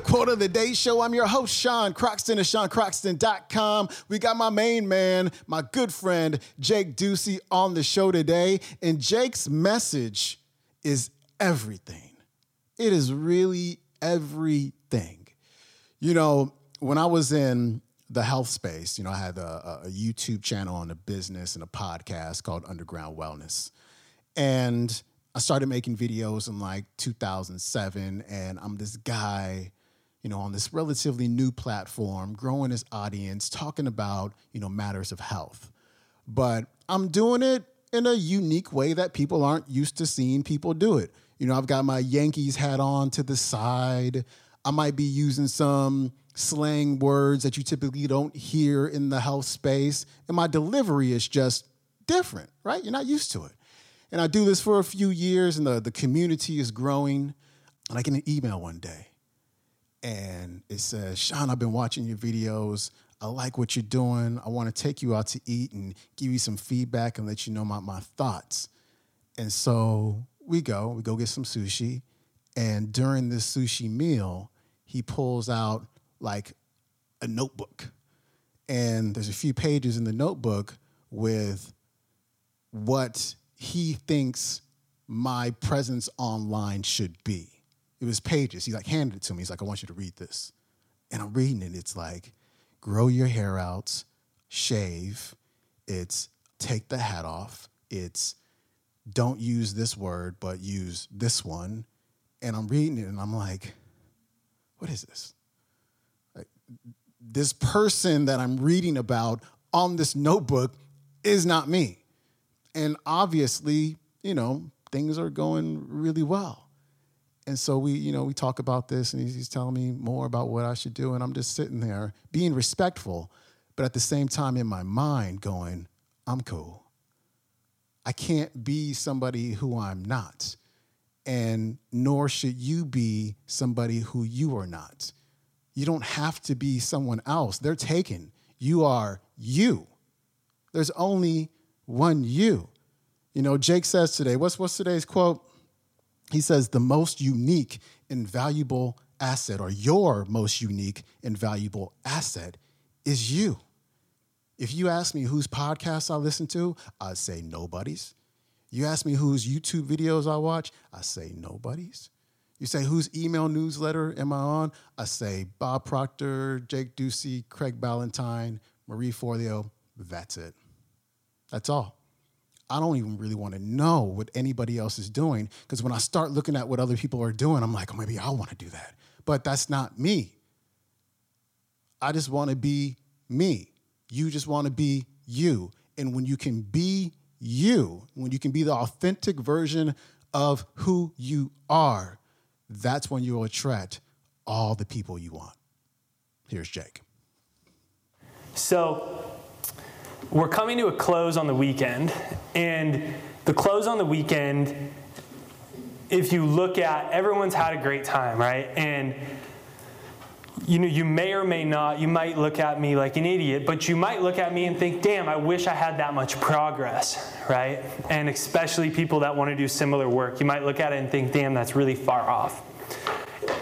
Quote of the Day Show. I'm your host, Sean Croxton of SeanCroxton.com. We got my main man, my good friend, Jake Ducey, on the show today. And Jake's message is everything. It is really everything. You know, when I was in the health space, you know, I had a, a YouTube channel and a business and a podcast called Underground Wellness. And I started making videos in like 2007, and I'm this guy, you know, on this relatively new platform, growing his audience, talking about, you know, matters of health. But I'm doing it in a unique way that people aren't used to seeing people do it. You know, I've got my Yankees hat on to the side. I might be using some slang words that you typically don't hear in the health space, and my delivery is just different, right? You're not used to it. And I do this for a few years, and the, the community is growing. And I get an email one day, and it says, Sean, I've been watching your videos. I like what you're doing. I want to take you out to eat and give you some feedback and let you know my, my thoughts. And so we go, we go get some sushi. And during this sushi meal, he pulls out like a notebook. And there's a few pages in the notebook with what he thinks my presence online should be. It was pages. He like handed it to me. He's like, I want you to read this. And I'm reading it. It's like, grow your hair out, shave. It's take the hat off. It's don't use this word, but use this one. And I'm reading it and I'm like, what is this? Like, this person that I'm reading about on this notebook is not me and obviously, you know, things are going really well. And so we, you know, we talk about this, and he's, telling me more about what I should do, and I'm just sitting there being respectful, but at the same time in my mind going, I'm cool. I can't be somebody who I'm not, and nor should you be somebody who you are not. You don't have to be someone else. They're taken. You are you. There's only one you. You know, Jake says today, what's, what's today's quote? He says, the most unique and valuable asset, or your most unique and valuable asset, is you. If you ask me whose podcasts I listen to, I'd say nobody's. You ask me whose YouTube videos I watch, I say nobody's. You say whose email newsletter am I on? I say Bob Proctor, Jake Ducey, Craig Ballantyne, Marie Forleo. That's it. That's all. I don't even really want to know what anybody else is doing because when I start looking at what other people are doing, I'm like, oh, maybe I want to do that. But that's not me. I just want to be me. You just want to be you. And when you can be you, when you can be the authentic version of who you are, that's when you'll attract all the people you want. Here's Jake. So, we're coming to a close on the weekend, and the close on the weekend, if you look at everyone's had a great time, right? And you know, you may or may not, you might look at me like an idiot, but you might look at me and think, damn, I wish I had that much progress, right? And especially people that want to do similar work, you might look at it and think, damn, that's really far off.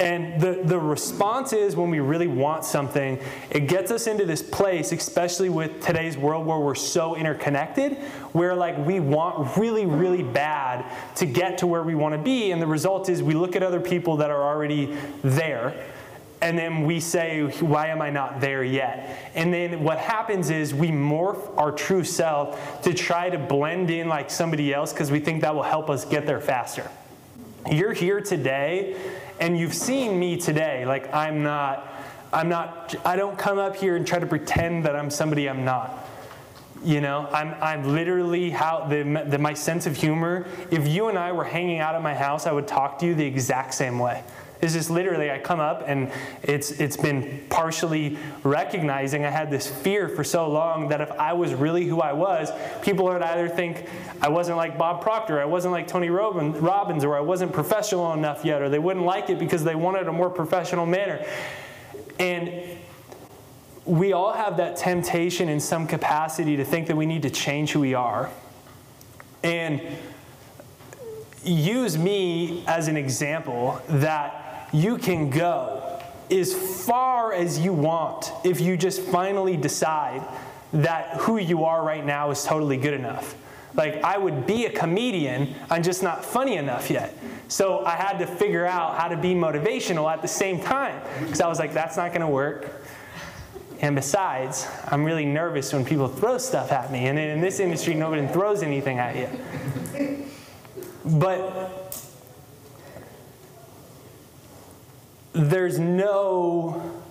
And the, the response is when we really want something, it gets us into this place, especially with today's world where we're so interconnected, where like we want really, really bad to get to where we want to be. And the result is we look at other people that are already there and then we say, Why am I not there yet? And then what happens is we morph our true self to try to blend in like somebody else because we think that will help us get there faster. You're here today and you've seen me today. Like I'm not, I'm not, I don't come up here and try to pretend that I'm somebody I'm not. You know, I'm, I'm literally how the, the, my sense of humor. If you and I were hanging out at my house, I would talk to you the exact same way. It's is literally I come up and it's it's been partially recognizing I had this fear for so long that if I was really who I was, people would either think I wasn't like Bob Proctor, I wasn't like Tony Robbins, or I wasn't professional enough yet, or they wouldn't like it because they wanted a more professional manner. And we all have that temptation in some capacity to think that we need to change who we are. And use me as an example that you can go as far as you want if you just finally decide that who you are right now is totally good enough. Like, I would be a comedian, I'm just not funny enough yet. So I had to figure out how to be motivational at the same time. Because I was like, that's not going to work. And besides, I'm really nervous when people throw stuff at me. And in this industry, nobody throws anything at you. But there's no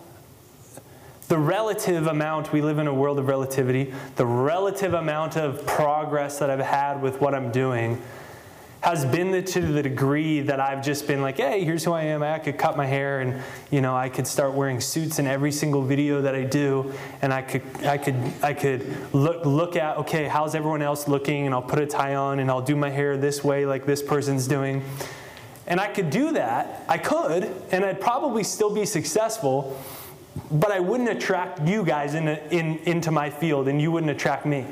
the relative amount, we live in a world of relativity, the relative amount of progress that I've had with what I'm doing has been the, to the degree that I've just been like, hey, here's who I am. I could cut my hair and, you know, I could start wearing suits in every single video that I do. And I could, I could, I could look, look at, okay, how's everyone else looking? And I'll put a tie on and I'll do my hair this way like this person's doing. And I could do that. I could. And I'd probably still be successful. But I wouldn't attract you guys in, in, into my field and you wouldn't attract me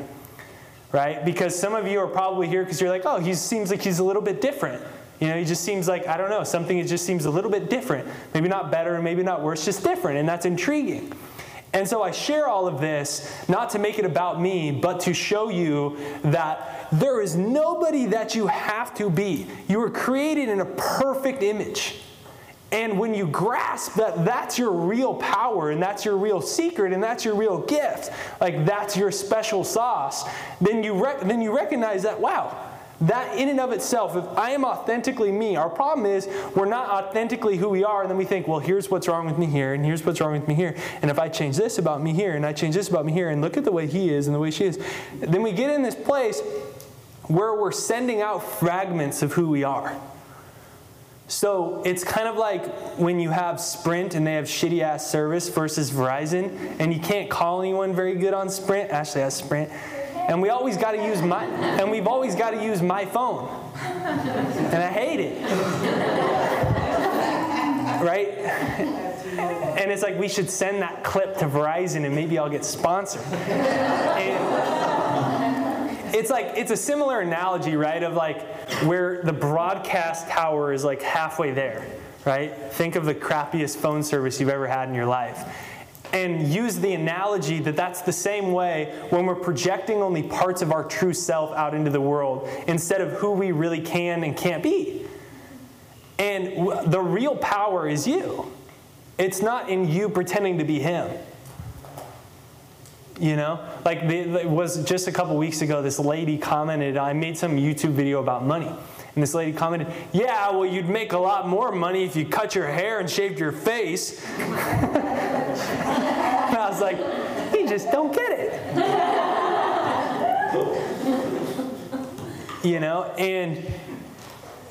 right? Because some of you are probably here because you're like, oh, he seems like he's a little bit different. You know, he just seems like, I don't know, something that just seems a little bit different. Maybe not better, maybe not worse, just different, and that's intriguing. And so I share all of this not to make it about me, but to show you that there is nobody that you have to be. You were created in a perfect image. And when you grasp that that's your real power and that's your real secret and that's your real gift, like that's your special sauce, then you, rec- then you recognize that, wow, that in and of itself, if I am authentically me, our problem is we're not authentically who we are, and then we think, well, here's what's wrong with me here, and here's what's wrong with me here. And if I change this about me here, and I change this about me here, and look at the way he is and the way she is, then we get in this place where we're sending out fragments of who we are. So it's kind of like when you have Sprint and they have shitty ass service versus Verizon, and you can't call anyone very good on Sprint. Ashley has Sprint. And we always got to use my, and we've always got to use my phone. And I hate it. right? And it's like we should send that clip to Verizon and maybe I'll get sponsored. And, it's like it's a similar analogy, right? Of like where the broadcast tower is like halfway there, right? Think of the crappiest phone service you've ever had in your life. And use the analogy that that's the same way when we're projecting only parts of our true self out into the world instead of who we really can and can't be. And the real power is you. It's not in you pretending to be him. You know, like it was just a couple weeks ago, this lady commented, I made some YouTube video about money. And this lady commented, Yeah, well, you'd make a lot more money if you cut your hair and shaved your face. and I was like, You just don't get it. you know, and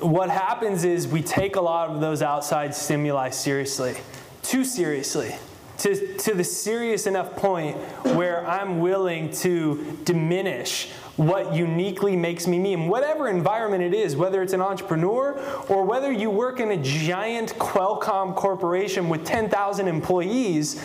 what happens is we take a lot of those outside stimuli seriously, too seriously to, to the serious enough point where I'm willing to diminish what uniquely makes me me. In whatever environment it is, whether it's an entrepreneur or whether you work in a giant Qualcomm corporation with 10,000 employees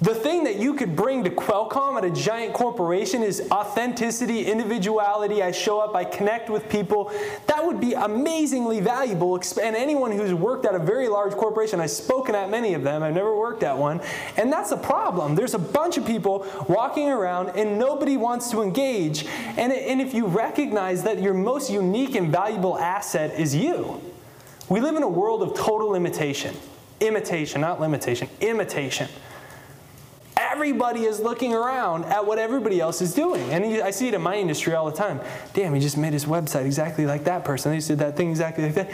the thing that you could bring to Qualcomm at a giant corporation is authenticity, individuality. I show up, I connect with people. That would be amazingly valuable. And anyone who's worked at a very large corporation, I've spoken at many of them, I've never worked at one. And that's a problem. There's a bunch of people walking around and nobody wants to engage. And, and if you recognize that your most unique and valuable asset is you, we live in a world of total imitation. Imitation, not limitation, imitation everybody is looking around at what everybody else is doing. And I see it in my industry all the time. Damn, he just made his website exactly like that person. They did that thing exactly like that.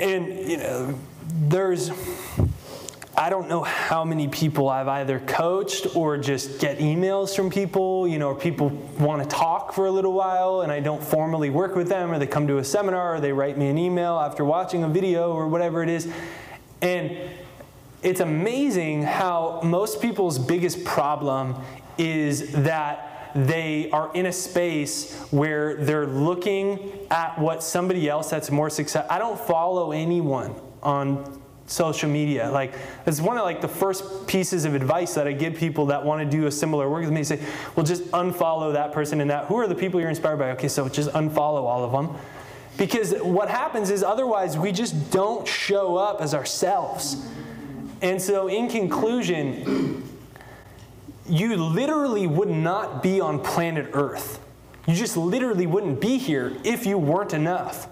And, you know, there's, I don't know how many people I've either coached or just get emails from people, you know, or people want to talk for a little while and I don't formally work with them, or they come to a seminar, or they write me an email after watching a video or whatever it is. And it's amazing how most people's biggest problem is that they are in a space where they're looking at what somebody else that's more successful. I don't follow anyone on social media. Like it's one of like the first pieces of advice that I give people that want to do a similar work with me. Say, well, just unfollow that person and that. Who are the people you're inspired by? Okay, so just unfollow all of them Because what happens is otherwise we just don't show up as ourselves. And so, in conclusion, you literally would not be on planet Earth. You just literally wouldn't be here if you weren't enough.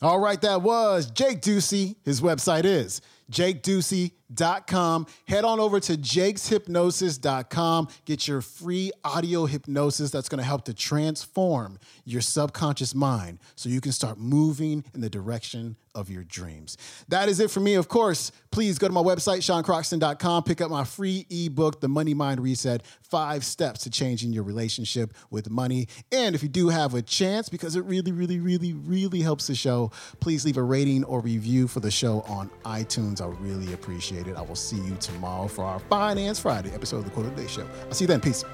All right, that was Jake Ducey. His website is jakeducey.com. Head on over to jakeshypnosis.com. Get your free audio hypnosis that's going to help to transform your subconscious mind so you can start moving in the direction of your dreams. That is it for me. Of course, please go to my website, seancroxton.com, pick up my free ebook, The Money Mind Reset Five Steps to Changing Your Relationship with Money. And if you do have a chance, because it really, really, really, really helps the show, please leave a rating or review for the show on iTunes. I really appreciate it. I will see you tomorrow for our Finance Friday episode of the Quote of the Day Show. I'll see you then. Peace.